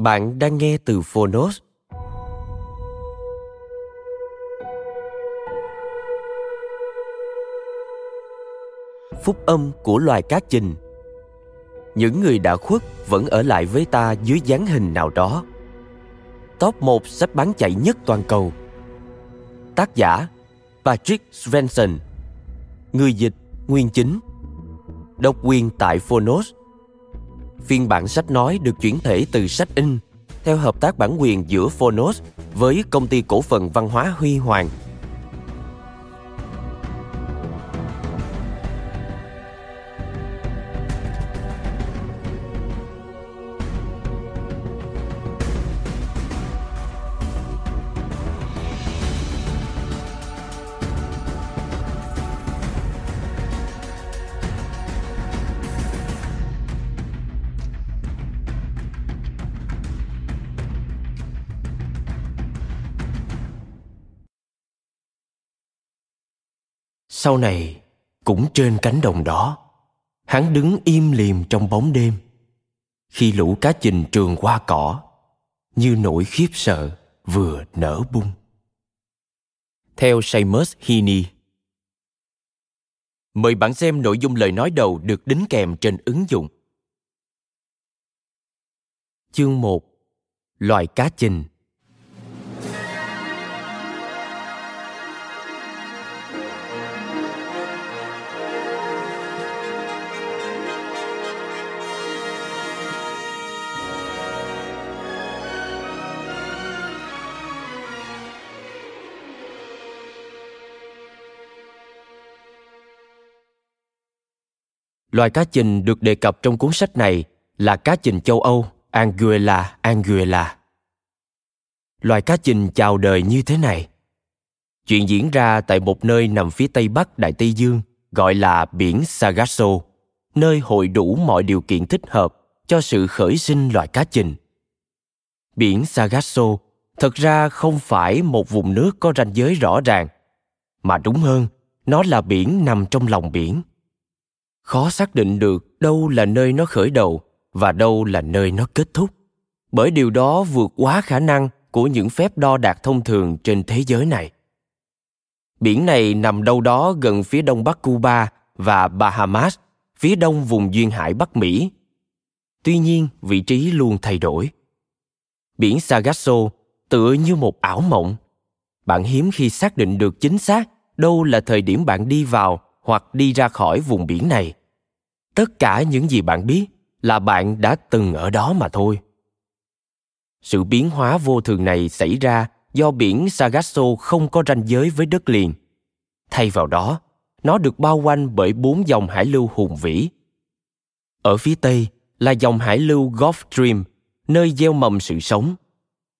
Bạn đang nghe từ Phonos. Phúc âm của loài cá trình Những người đã khuất vẫn ở lại với ta dưới dáng hình nào đó. Top 1 sách bán chạy nhất toàn cầu. Tác giả, Patrick Svensson Người dịch, Nguyên Chính Độc quyền tại Phonos Phiên bản sách nói được chuyển thể từ sách in, theo hợp tác bản quyền giữa Phonos với công ty cổ phần văn hóa Huy Hoàng. Sau này, cũng trên cánh đồng đó, hắn đứng im lìm trong bóng đêm. Khi lũ cá trình trường qua cỏ, như nỗi khiếp sợ vừa nở bung. Theo Seamus Heaney Mời bạn xem nội dung lời nói đầu được đính kèm trên ứng dụng. Chương 1 Loài cá trình Loài cá trình được đề cập trong cuốn sách này là cá trình châu Âu Anguilla anguilla. Loài cá trình chào đời như thế này. Chuyện diễn ra tại một nơi nằm phía tây bắc Đại Tây Dương gọi là biển Sargasso, nơi hội đủ mọi điều kiện thích hợp cho sự khởi sinh loài cá trình. Biển Sargasso thật ra không phải một vùng nước có ranh giới rõ ràng, mà đúng hơn, nó là biển nằm trong lòng biển khó xác định được đâu là nơi nó khởi đầu và đâu là nơi nó kết thúc. Bởi điều đó vượt quá khả năng của những phép đo đạt thông thường trên thế giới này. Biển này nằm đâu đó gần phía đông bắc cuba và bahamas, phía đông vùng duyên hải bắc mỹ. Tuy nhiên, vị trí luôn thay đổi. Biển sargasso tựa như một ảo mộng. Bạn hiếm khi xác định được chính xác đâu là thời điểm bạn đi vào hoặc đi ra khỏi vùng biển này. Tất cả những gì bạn biết là bạn đã từng ở đó mà thôi. Sự biến hóa vô thường này xảy ra do biển sargasso không có ranh giới với đất liền. Thay vào đó, nó được bao quanh bởi bốn dòng hải lưu hùng vĩ. Ở phía tây là dòng hải lưu gulf stream, nơi gieo mầm sự sống.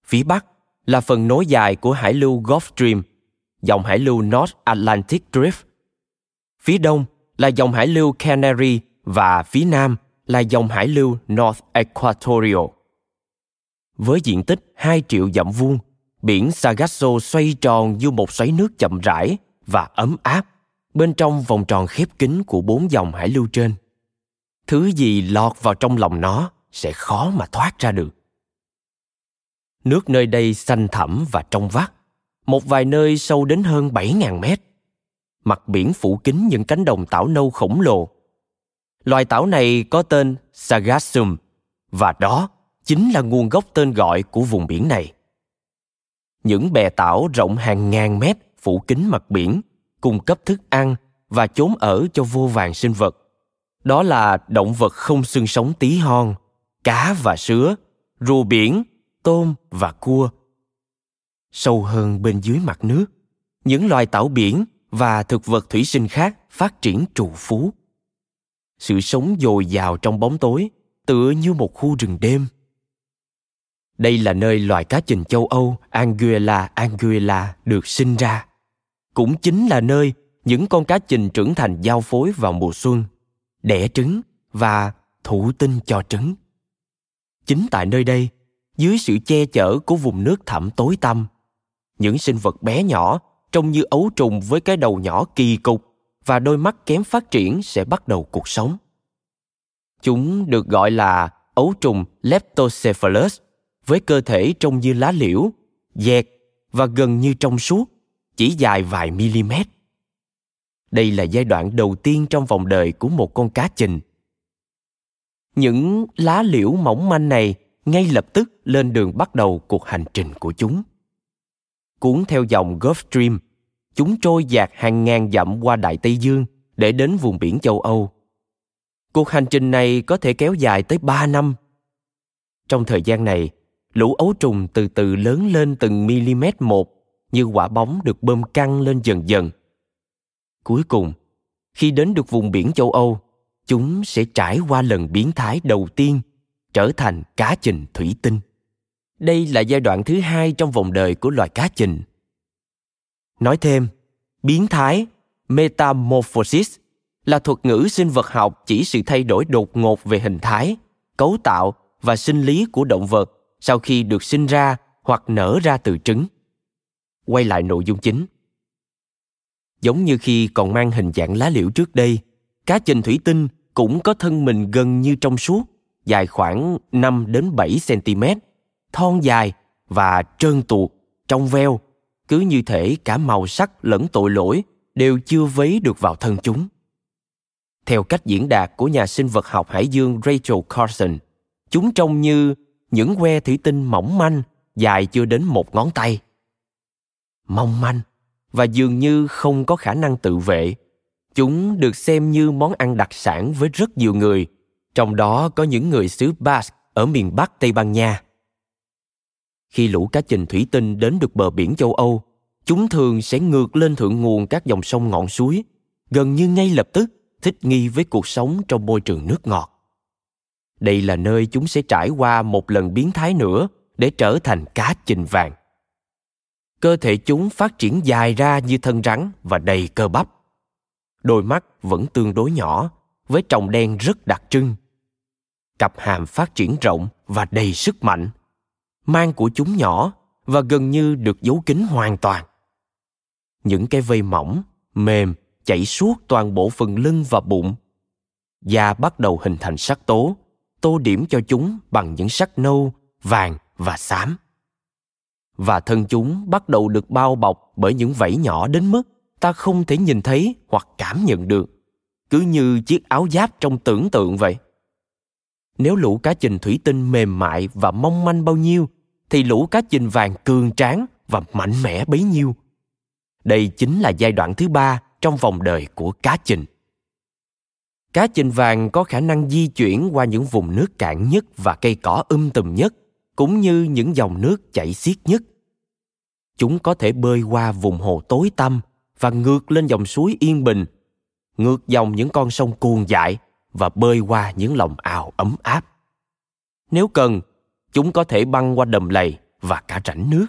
Phía bắc là phần nối dài của hải lưu gulf stream, dòng hải lưu north atlantic drift phía đông là dòng hải lưu canary và phía nam là dòng hải lưu North Equatorial. Với diện tích 2 triệu dặm vuông, biển Sargasso xoay tròn như một xoáy nước chậm rãi và ấm áp bên trong vòng tròn khép kín của bốn dòng hải lưu trên. Thứ gì lọt vào trong lòng nó sẽ khó mà thoát ra được. Nước nơi đây xanh thẳm và trong vắt, một vài nơi sâu đến hơn 7.000 mét mặt biển phủ kín những cánh đồng tảo nâu khổng lồ. Loài tảo này có tên Sargassum và đó chính là nguồn gốc tên gọi của vùng biển này. Những bè tảo rộng hàng ngàn mét phủ kín mặt biển, cung cấp thức ăn và chốn ở cho vô vàng sinh vật. Đó là động vật không xương sống tí hon, cá và sứa, rùa biển, tôm và cua. Sâu hơn bên dưới mặt nước, những loài tảo biển và thực vật thủy sinh khác phát triển trù phú. Sự sống dồi dào trong bóng tối, tựa như một khu rừng đêm. Đây là nơi loài cá trình châu Âu Anguilla anguilla được sinh ra. Cũng chính là nơi những con cá trình trưởng thành giao phối vào mùa xuân, đẻ trứng và thụ tinh cho trứng. Chính tại nơi đây, dưới sự che chở của vùng nước thẳm tối tăm, những sinh vật bé nhỏ trông như ấu trùng với cái đầu nhỏ kỳ cục và đôi mắt kém phát triển sẽ bắt đầu cuộc sống. Chúng được gọi là ấu trùng Leptocephalus với cơ thể trông như lá liễu, dẹt và gần như trong suốt, chỉ dài vài mm. Đây là giai đoạn đầu tiên trong vòng đời của một con cá trình. Những lá liễu mỏng manh này ngay lập tức lên đường bắt đầu cuộc hành trình của chúng. Cuốn theo dòng Gulf Stream, chúng trôi dạt hàng ngàn dặm qua Đại Tây Dương để đến vùng biển châu Âu. Cuộc hành trình này có thể kéo dài tới 3 năm. Trong thời gian này, lũ ấu trùng từ từ lớn lên từng mm một như quả bóng được bơm căng lên dần dần. Cuối cùng, khi đến được vùng biển châu Âu, chúng sẽ trải qua lần biến thái đầu tiên, trở thành cá trình thủy tinh. Đây là giai đoạn thứ hai trong vòng đời của loài cá trình. Nói thêm, biến thái, metamorphosis, là thuật ngữ sinh vật học chỉ sự thay đổi đột ngột về hình thái, cấu tạo và sinh lý của động vật sau khi được sinh ra hoặc nở ra từ trứng. Quay lại nội dung chính. Giống như khi còn mang hình dạng lá liễu trước đây, cá trình thủy tinh cũng có thân mình gần như trong suốt, dài khoảng 5 đến 7 cm, thon dài và trơn tuột, trong veo, cứ như thể cả màu sắc lẫn tội lỗi đều chưa vấy được vào thân chúng. Theo cách diễn đạt của nhà sinh vật học hải dương Rachel Carson, chúng trông như những que thủy tinh mỏng manh dài chưa đến một ngón tay mong manh và dường như không có khả năng tự vệ chúng được xem như món ăn đặc sản với rất nhiều người trong đó có những người xứ basque ở miền bắc tây ban nha khi lũ cá trình thủy tinh đến được bờ biển châu âu, chúng thường sẽ ngược lên thượng nguồn các dòng sông ngọn suối, gần như ngay lập tức thích nghi với cuộc sống trong môi trường nước ngọt. Đây là nơi chúng sẽ trải qua một lần biến thái nữa để trở thành cá trình vàng. Cơ thể chúng phát triển dài ra như thân rắn và đầy cơ bắp. Đôi mắt vẫn tương đối nhỏ, với tròng đen rất đặc trưng. Cặp hàm phát triển rộng và đầy sức mạnh mang của chúng nhỏ và gần như được giấu kín hoàn toàn những cái vây mỏng mềm chảy suốt toàn bộ phần lưng và bụng da bắt đầu hình thành sắc tố tô điểm cho chúng bằng những sắc nâu, vàng và xám. Và thân chúng bắt đầu được bao bọc bởi những vảy nhỏ đến mức ta không thể nhìn thấy hoặc cảm nhận được, cứ như chiếc áo giáp trong tưởng tượng vậy. Nếu lũ cá trình thủy tinh mềm mại và mong manh bao nhiêu, thì lũ cá chình vàng cường tráng và mạnh mẽ bấy nhiêu. Đây chính là giai đoạn thứ ba trong vòng đời của cá chình. Cá chình vàng có khả năng di chuyển qua những vùng nước cạn nhất và cây cỏ um tùm nhất, cũng như những dòng nước chảy xiết nhất. Chúng có thể bơi qua vùng hồ tối tăm và ngược lên dòng suối yên bình, ngược dòng những con sông cuồng dại và bơi qua những lòng ao ấm áp. Nếu cần, chúng có thể băng qua đầm lầy và cả rãnh nước.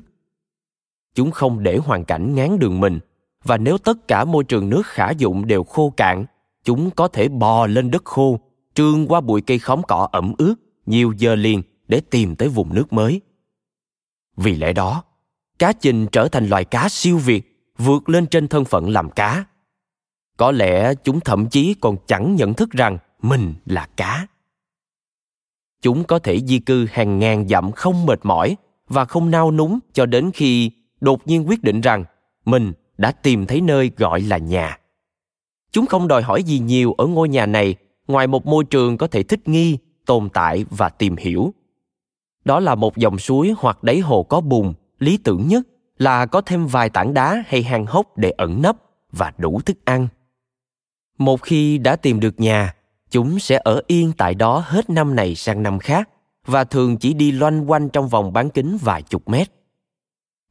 Chúng không để hoàn cảnh ngán đường mình, và nếu tất cả môi trường nước khả dụng đều khô cạn chúng có thể bò lên đất khô, trương qua bụi cây khóm cỏ ẩm ướt nhiều giờ liền để tìm tới vùng nước mới. Vì lẽ đó, cá trình trở thành loài cá siêu việt, vượt lên trên thân phận làm cá. Có lẽ chúng thậm chí còn chẳng nhận thức rằng mình là cá. Chúng có thể di cư hàng ngàn dặm không mệt mỏi và không nao núng cho đến khi đột nhiên quyết định rằng mình đã tìm thấy nơi gọi là nhà Chúng không đòi hỏi gì nhiều ở ngôi nhà này ngoài một môi trường có thể thích nghi, tồn tại và tìm hiểu. Đó là một dòng suối hoặc đáy hồ có bùn, lý tưởng nhất là có thêm vài tảng đá hay hang hốc để ẩn nấp và đủ thức ăn. Một khi đã tìm được nhà, chúng sẽ ở yên tại đó hết năm này sang năm khác và thường chỉ đi loanh quanh trong vòng bán kính vài chục mét.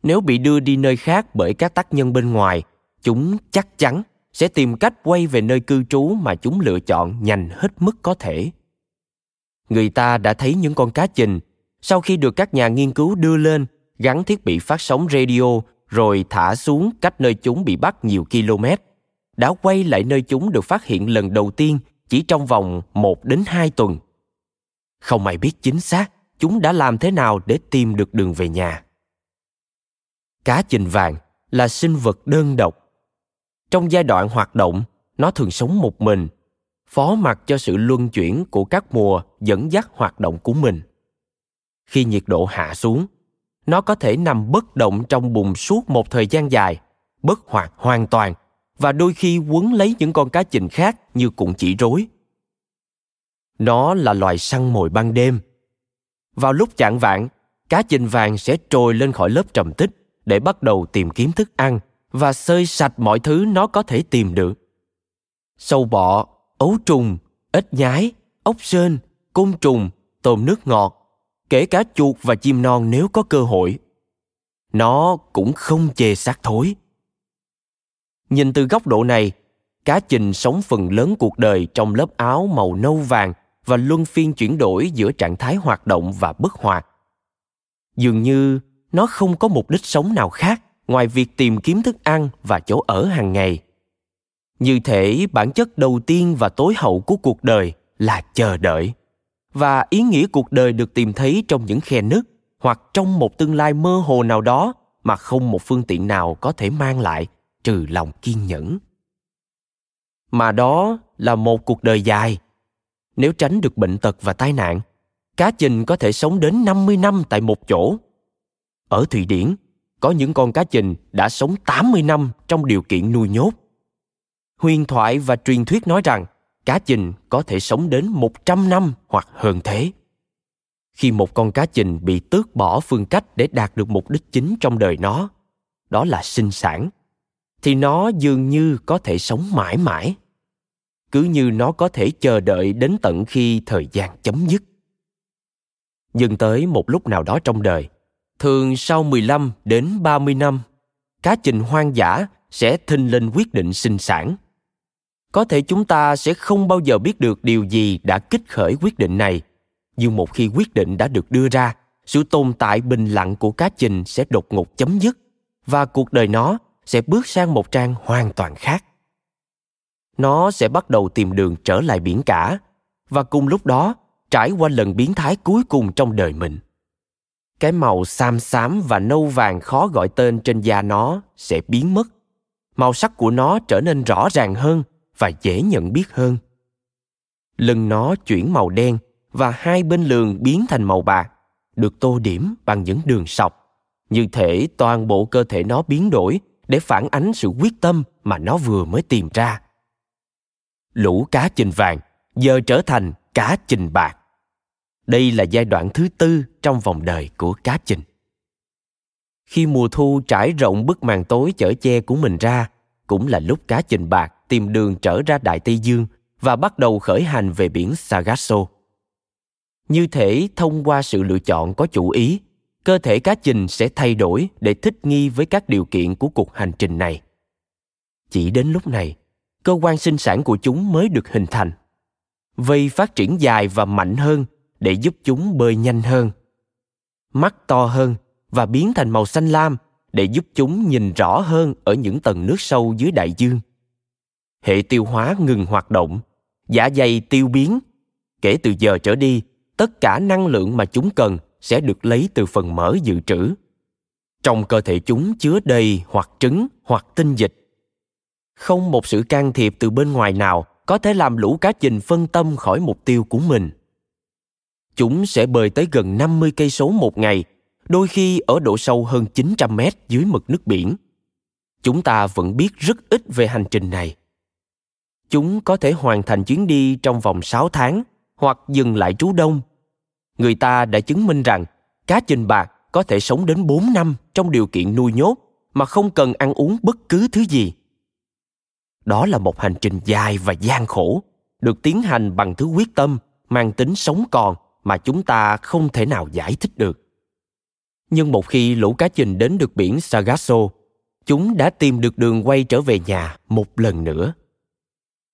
Nếu bị đưa đi nơi khác bởi các tác nhân bên ngoài, chúng chắc chắn sẽ tìm cách quay về nơi cư trú mà chúng lựa chọn nhanh hết mức có thể. Người ta đã thấy những con cá chình sau khi được các nhà nghiên cứu đưa lên gắn thiết bị phát sóng radio rồi thả xuống cách nơi chúng bị bắt nhiều km, đã quay lại nơi chúng được phát hiện lần đầu tiên chỉ trong vòng 1 đến 2 tuần. Không ai biết chính xác chúng đã làm thế nào để tìm được đường về nhà. Cá chình vàng là sinh vật đơn độc. Trong giai đoạn hoạt động, nó thường sống một mình, phó mặc cho sự luân chuyển của các mùa dẫn dắt hoạt động của mình. Khi nhiệt độ hạ xuống, nó có thể nằm bất động trong bùn suốt một thời gian dài, bất hoạt hoàn toàn và đôi khi quấn lấy những con cá chình khác như cuộn chỉ rối. Nó là loài săn mồi ban đêm. Vào lúc chạng vạng, cá chình vàng sẽ trồi lên khỏi lớp trầm tích để bắt đầu tìm kiếm thức ăn và xơi sạch mọi thứ nó có thể tìm được. Sâu bọ, ấu trùng, ếch nhái, ốc sên, côn trùng, tôm nước ngọt, kể cả chuột và chim non nếu có cơ hội. Nó cũng không chê xác thối. Nhìn từ góc độ này, cá chình sống phần lớn cuộc đời trong lớp áo màu nâu vàng và luân phiên chuyển đổi giữa trạng thái hoạt động và bất hoạt. Dường như nó không có mục đích sống nào khác ngoài việc tìm kiếm thức ăn và chỗ ở hàng ngày. Như thể bản chất đầu tiên và tối hậu của cuộc đời là chờ đợi và ý nghĩa cuộc đời được tìm thấy trong những khe nứt hoặc trong một tương lai mơ hồ nào đó mà không một phương tiện nào có thể mang lại trừ lòng kiên nhẫn. Mà đó là một cuộc đời dài. Nếu tránh được bệnh tật và tai nạn, cá chình có thể sống đến 50 năm tại một chỗ. Ở Thụy Điển, có những con cá chình đã sống 80 năm trong điều kiện nuôi nhốt. Huyền thoại và truyền thuyết nói rằng cá chình có thể sống đến 100 năm hoặc hơn thế. Khi một con cá chình bị tước bỏ phương cách để đạt được mục đích chính trong đời nó, đó là sinh sản, thì nó dường như có thể sống mãi mãi. Cứ như nó có thể chờ đợi đến tận khi thời gian chấm dứt. Nhưng tới một lúc nào đó trong đời, thường sau 15 đến 30 năm, cá chình hoang dã sẽ thinh lên quyết định sinh sản – có thể chúng ta sẽ không bao giờ biết được điều gì đã kích khởi quyết định này nhưng một khi quyết định đã được đưa ra sự tồn tại bình lặng của cá chình sẽ đột ngột chấm dứt và cuộc đời nó sẽ bước sang một trang hoàn toàn khác. Nó sẽ bắt đầu tìm đường trở lại biển cả, và cùng lúc đó, trải qua lần biến thái cuối cùng trong đời mình. Cái màu xám xám và nâu vàng khó gọi tên trên da nó sẽ biến mất. Màu sắc của nó trở nên rõ ràng hơn và dễ nhận biết hơn. Lưng nó chuyển màu đen và hai bên lườn biến thành màu bạc, được tô điểm bằng những đường sọc. Như thể toàn bộ cơ thể nó biến đổi để phản ánh sự quyết tâm mà nó vừa mới tìm ra. Lũ cá chình vàng giờ trở thành cá chình bạc. Đây là giai đoạn thứ tư trong vòng đời của cá chình. Khi mùa thu trải rộng bức màn tối chở che của mình ra cũng là lúc cá chình bạc tìm đường trở ra Đại Tây Dương và bắt đầu khởi hành về biển sagasso Như thể thông qua sự lựa chọn có chủ ý, cơ thể cá chình sẽ thay đổi để thích nghi với các điều kiện của cuộc hành trình này. Chỉ đến lúc này, cơ quan sinh sản của chúng mới được hình thành. Vây phát triển dài và mạnh hơn để giúp chúng bơi nhanh hơn. Mắt to hơn và biến thành màu xanh lam để giúp chúng nhìn rõ hơn ở những tầng nước sâu dưới đại dương hệ tiêu hóa ngừng hoạt động dạ dày tiêu biến kể từ giờ trở đi tất cả năng lượng mà chúng cần sẽ được lấy từ phần mỡ dự trữ trong cơ thể chúng chứa đầy hoặc trứng hoặc tinh dịch không một sự can thiệp từ bên ngoài nào có thể làm lũ cá chình phân tâm khỏi mục tiêu của mình. Chúng sẽ bơi tới gần 50 cây số một ngày, đôi khi ở độ sâu hơn 900 mét dưới mực nước biển. Chúng ta vẫn biết rất ít về hành trình này chúng có thể hoàn thành chuyến đi trong vòng 6 tháng hoặc dừng lại trú đông. Người ta đã chứng minh rằng cá chình bạc có thể sống đến 4 năm trong điều kiện nuôi nhốt mà không cần ăn uống bất cứ thứ gì. Đó là một hành trình dài và gian khổ, được tiến hành bằng thứ quyết tâm mang tính sống còn mà chúng ta không thể nào giải thích được. Nhưng một khi lũ cá trình đến được biển Sargasso, chúng đã tìm được đường quay trở về nhà một lần nữa.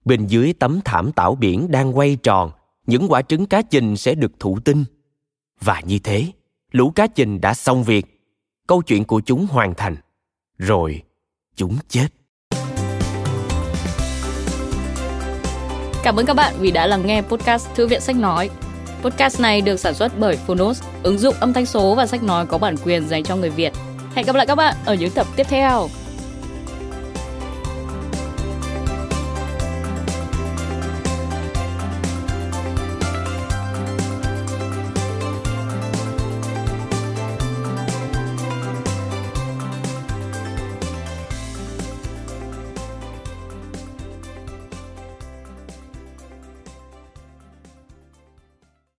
Bên dưới tấm thảm tảo biển đang quay tròn, những quả trứng cá trình sẽ được thụ tinh. Và như thế, lũ cá trình đã xong việc. Câu chuyện của chúng hoàn thành. Rồi, chúng chết. Cảm ơn các bạn vì đã lắng nghe podcast Thư viện Sách Nói. Podcast này được sản xuất bởi Phonos, ứng dụng âm thanh số và sách nói có bản quyền dành cho người Việt. Hẹn gặp lại các bạn ở những tập tiếp theo.